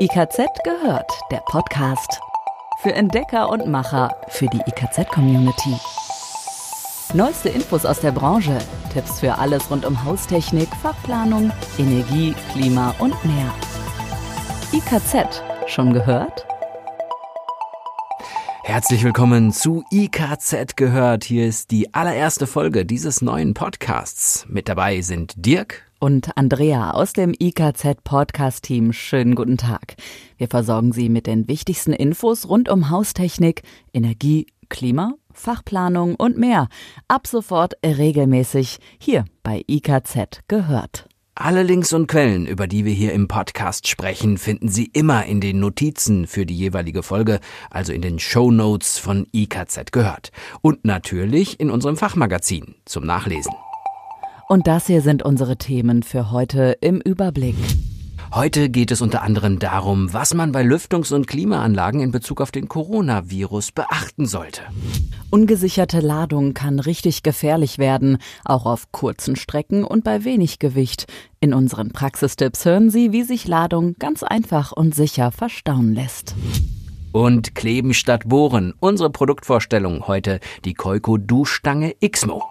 IKZ gehört, der Podcast. Für Entdecker und Macher, für die IKZ-Community. Neueste Infos aus der Branche, Tipps für alles rund um Haustechnik, Fachplanung, Energie, Klima und mehr. IKZ, schon gehört? Herzlich willkommen zu IKZ gehört. Hier ist die allererste Folge dieses neuen Podcasts. Mit dabei sind Dirk und Andrea aus dem IKZ Podcast Team. Schönen guten Tag. Wir versorgen Sie mit den wichtigsten Infos rund um Haustechnik, Energie, Klima, Fachplanung und mehr. Ab sofort regelmäßig hier bei IKZ gehört. Alle Links und Quellen, über die wir hier im Podcast sprechen, finden Sie immer in den Notizen für die jeweilige Folge, also in den Show Notes von IKZ gehört. Und natürlich in unserem Fachmagazin zum Nachlesen. Und das hier sind unsere Themen für heute im Überblick. Heute geht es unter anderem darum, was man bei Lüftungs- und Klimaanlagen in Bezug auf den Coronavirus beachten sollte. Ungesicherte Ladung kann richtig gefährlich werden, auch auf kurzen Strecken und bei wenig Gewicht. In unseren Praxistipps hören Sie, wie sich Ladung ganz einfach und sicher verstauen lässt. Und Kleben statt Bohren. Unsere Produktvorstellung heute die Koiko Duschstange Xmo.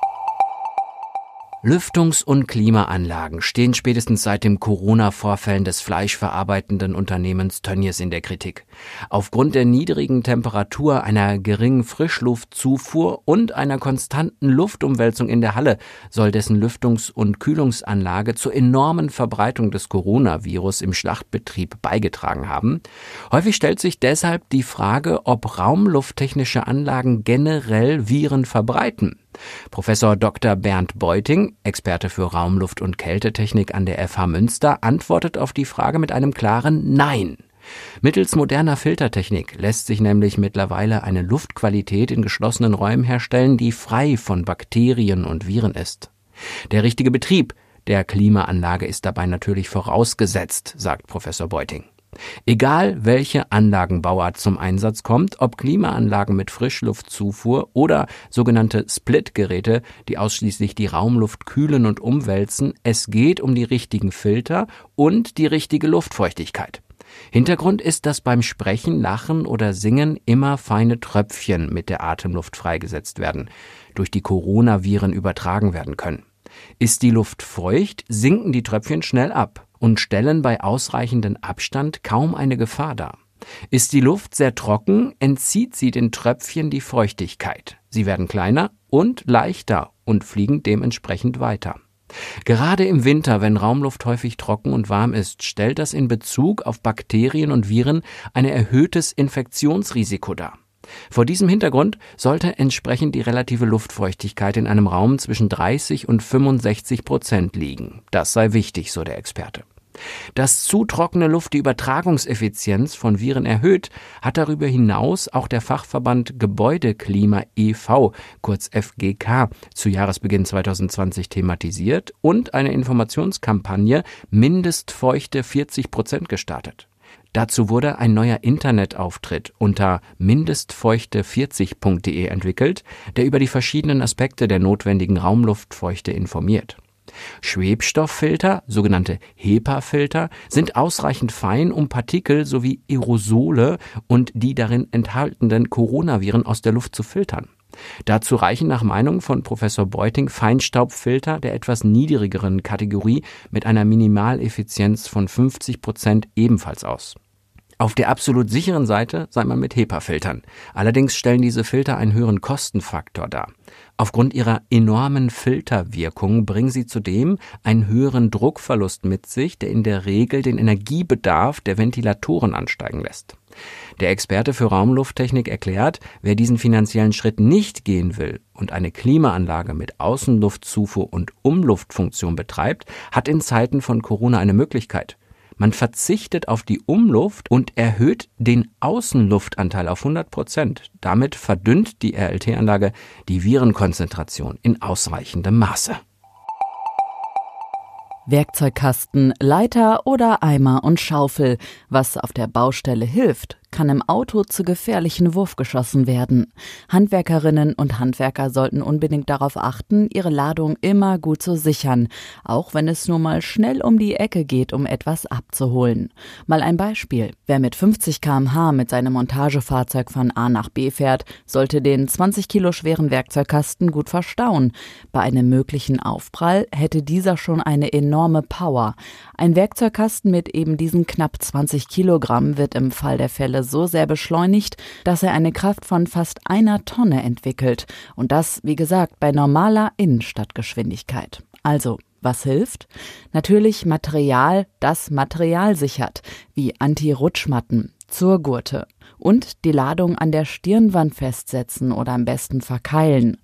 Lüftungs- und Klimaanlagen stehen spätestens seit dem Corona-Vorfällen des fleischverarbeitenden Unternehmens Tönnies in der Kritik. Aufgrund der niedrigen Temperatur, einer geringen Frischluftzufuhr und einer konstanten Luftumwälzung in der Halle soll dessen Lüftungs- und Kühlungsanlage zur enormen Verbreitung des Coronavirus im Schlachtbetrieb beigetragen haben. Häufig stellt sich deshalb die Frage, ob raumlufttechnische Anlagen generell Viren verbreiten. Professor Dr. Bernd Beuting, Experte für Raumluft- und Kältetechnik an der FH Münster, antwortet auf die Frage mit einem klaren Nein. Mittels moderner Filtertechnik lässt sich nämlich mittlerweile eine Luftqualität in geschlossenen Räumen herstellen, die frei von Bakterien und Viren ist. Der richtige Betrieb der Klimaanlage ist dabei natürlich vorausgesetzt, sagt Professor Beuting. Egal welche Anlagenbauart zum Einsatz kommt, ob Klimaanlagen mit Frischluftzufuhr oder sogenannte Split-Geräte, die ausschließlich die Raumluft kühlen und umwälzen, es geht um die richtigen Filter und die richtige Luftfeuchtigkeit. Hintergrund ist, dass beim Sprechen, Lachen oder Singen immer feine Tröpfchen mit der Atemluft freigesetzt werden, durch die Coronaviren übertragen werden können. Ist die Luft feucht, sinken die Tröpfchen schnell ab und stellen bei ausreichendem Abstand kaum eine Gefahr dar. Ist die Luft sehr trocken, entzieht sie den Tröpfchen die Feuchtigkeit. Sie werden kleiner und leichter und fliegen dementsprechend weiter. Gerade im Winter, wenn Raumluft häufig trocken und warm ist, stellt das in Bezug auf Bakterien und Viren ein erhöhtes Infektionsrisiko dar. Vor diesem Hintergrund sollte entsprechend die relative Luftfeuchtigkeit in einem Raum zwischen 30 und 65 Prozent liegen. Das sei wichtig, so der Experte. Dass zu trockene Luft die Übertragungseffizienz von Viren erhöht, hat darüber hinaus auch der Fachverband Gebäudeklima e.V., kurz FGK, zu Jahresbeginn 2020 thematisiert und eine Informationskampagne Mindestfeuchte 40 Prozent gestartet. Dazu wurde ein neuer Internetauftritt unter mindestfeuchte40.de entwickelt, der über die verschiedenen Aspekte der notwendigen Raumluftfeuchte informiert. Schwebstofffilter, sogenannte HEPA-Filter, sind ausreichend fein, um Partikel sowie Aerosole und die darin enthaltenen Coronaviren aus der Luft zu filtern. Dazu reichen nach Meinung von Professor Beuting Feinstaubfilter der etwas niedrigeren Kategorie mit einer Minimaleffizienz von 50 Prozent ebenfalls aus. Auf der absolut sicheren Seite sei man mit HEPA-Filtern. Allerdings stellen diese Filter einen höheren Kostenfaktor dar. Aufgrund ihrer enormen Filterwirkung bringen sie zudem einen höheren Druckverlust mit sich, der in der Regel den Energiebedarf der Ventilatoren ansteigen lässt. Der Experte für Raumlufttechnik erklärt, wer diesen finanziellen Schritt nicht gehen will und eine Klimaanlage mit Außenluftzufuhr und Umluftfunktion betreibt, hat in Zeiten von Corona eine Möglichkeit. Man verzichtet auf die Umluft und erhöht den Außenluftanteil auf 100 Prozent. Damit verdünnt die RLT-Anlage die Virenkonzentration in ausreichendem Maße. Werkzeugkasten, Leiter oder Eimer und Schaufel. Was auf der Baustelle hilft, kann im Auto zu gefährlichen Wurf geschossen werden. Handwerkerinnen und Handwerker sollten unbedingt darauf achten, ihre Ladung immer gut zu sichern, auch wenn es nur mal schnell um die Ecke geht, um etwas abzuholen. Mal ein Beispiel. Wer mit 50 kmh mit seinem Montagefahrzeug von A nach B fährt, sollte den 20 Kilo schweren Werkzeugkasten gut verstauen. Bei einem möglichen Aufprall hätte dieser schon eine enorme Power. Ein Werkzeugkasten mit eben diesen knapp 20 Kilogramm wird im Fall der Fälle so sehr beschleunigt, dass er eine Kraft von fast einer Tonne entwickelt. Und das, wie gesagt, bei normaler Innenstadtgeschwindigkeit. Also, was hilft? Natürlich Material, das Material sichert, wie Anti-Rutschmatten, Zurgurte und die Ladung an der Stirnwand festsetzen oder am besten verkeilen.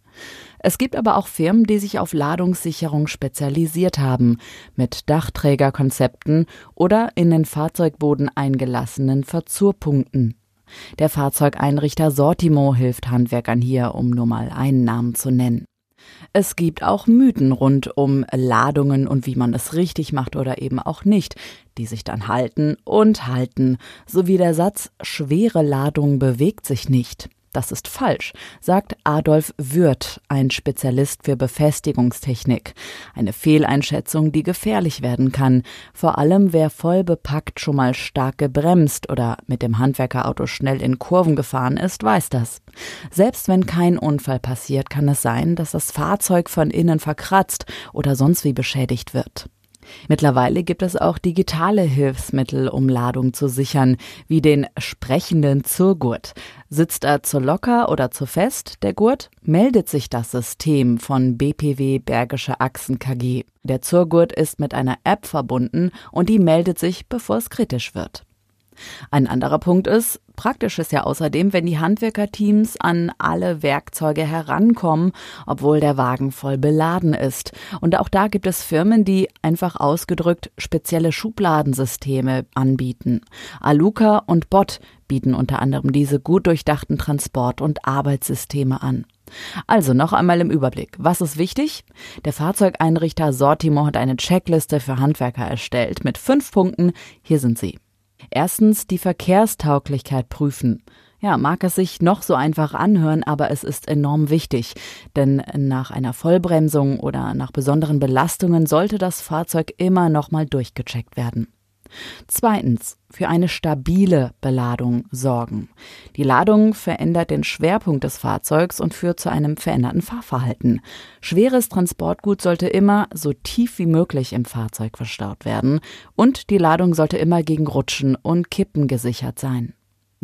Es gibt aber auch Firmen, die sich auf Ladungssicherung spezialisiert haben, mit Dachträgerkonzepten oder in den Fahrzeugboden eingelassenen Verzurpunkten. Der Fahrzeugeinrichter Sortimo hilft Handwerkern hier, um nur mal einen Namen zu nennen. Es gibt auch Mythen rund um Ladungen und wie man es richtig macht oder eben auch nicht, die sich dann halten und halten, sowie der Satz schwere Ladung bewegt sich nicht. Das ist falsch, sagt Adolf Würth, ein Spezialist für Befestigungstechnik. Eine Fehleinschätzung, die gefährlich werden kann. Vor allem wer voll bepackt schon mal stark gebremst oder mit dem Handwerkerauto schnell in Kurven gefahren ist, weiß das. Selbst wenn kein Unfall passiert, kann es sein, dass das Fahrzeug von innen verkratzt oder sonst wie beschädigt wird. Mittlerweile gibt es auch digitale Hilfsmittel, um Ladung zu sichern, wie den sprechenden Zurgurt. Sitzt er zu locker oder zu fest, der Gurt, meldet sich das System von BPW Bergische Achsen KG. Der Zurgurt ist mit einer App verbunden und die meldet sich, bevor es kritisch wird. Ein anderer Punkt ist, praktisch ist ja außerdem, wenn die Handwerkerteams an alle Werkzeuge herankommen, obwohl der Wagen voll beladen ist. Und auch da gibt es Firmen, die einfach ausgedrückt spezielle Schubladensysteme anbieten. Aluka und Bot bieten unter anderem diese gut durchdachten Transport- und Arbeitssysteme an. Also noch einmal im Überblick. Was ist wichtig? Der Fahrzeugeinrichter Sortimo hat eine Checkliste für Handwerker erstellt mit fünf Punkten. Hier sind sie. Erstens die Verkehrstauglichkeit prüfen. Ja, mag es sich noch so einfach anhören, aber es ist enorm wichtig, denn nach einer Vollbremsung oder nach besonderen Belastungen sollte das Fahrzeug immer noch mal durchgecheckt werden. Zweitens, für eine stabile Beladung sorgen. Die Ladung verändert den Schwerpunkt des Fahrzeugs und führt zu einem veränderten Fahrverhalten. Schweres Transportgut sollte immer so tief wie möglich im Fahrzeug verstaut werden und die Ladung sollte immer gegen Rutschen und Kippen gesichert sein.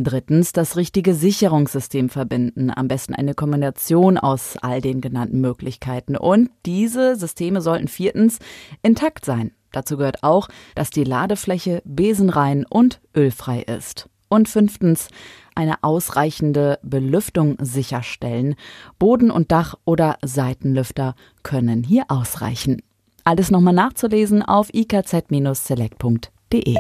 Drittens das richtige Sicherungssystem verbinden, am besten eine Kombination aus all den genannten Möglichkeiten. Und diese Systeme sollten viertens intakt sein. Dazu gehört auch, dass die Ladefläche besenrein und ölfrei ist. Und fünftens, eine ausreichende Belüftung sicherstellen. Boden- und Dach- oder Seitenlüfter können hier ausreichen. Alles nochmal nachzulesen auf ikz-select.de.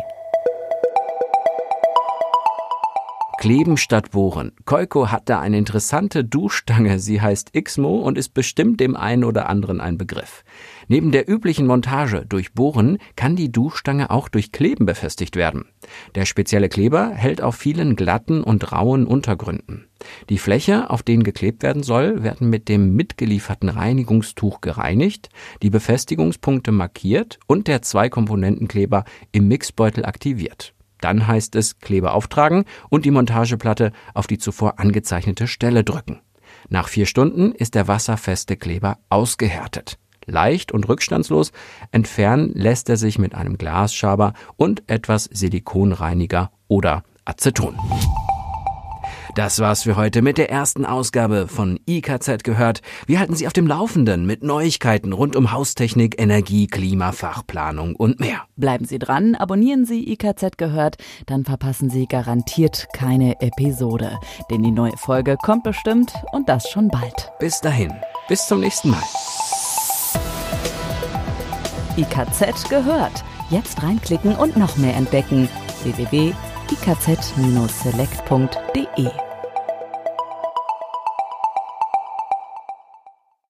Kleben statt bohren. Koiko hat da eine interessante Duschstange. Sie heißt Xmo und ist bestimmt dem einen oder anderen ein Begriff. Neben der üblichen Montage durch Bohren kann die Duschstange auch durch Kleben befestigt werden. Der spezielle Kleber hält auf vielen glatten und rauen Untergründen. Die Fläche, auf denen geklebt werden soll, werden mit dem mitgelieferten Reinigungstuch gereinigt, die Befestigungspunkte markiert und der Zwei-Komponenten-Kleber im Mixbeutel aktiviert. Dann heißt es Kleber auftragen und die Montageplatte auf die zuvor angezeichnete Stelle drücken. Nach vier Stunden ist der wasserfeste Kleber ausgehärtet. Leicht und rückstandslos entfernen lässt er sich mit einem Glasschaber und etwas Silikonreiniger oder Aceton. Das war's für heute mit der ersten Ausgabe von IKZ gehört. Wir halten Sie auf dem Laufenden mit Neuigkeiten rund um Haustechnik, Energie, Klima, Fachplanung und mehr. Bleiben Sie dran, abonnieren Sie IKZ gehört, dann verpassen Sie garantiert keine Episode. Denn die neue Folge kommt bestimmt und das schon bald. Bis dahin, bis zum nächsten Mal. IKZ gehört. Jetzt reinklicken und noch mehr entdecken. www.ikz-select.de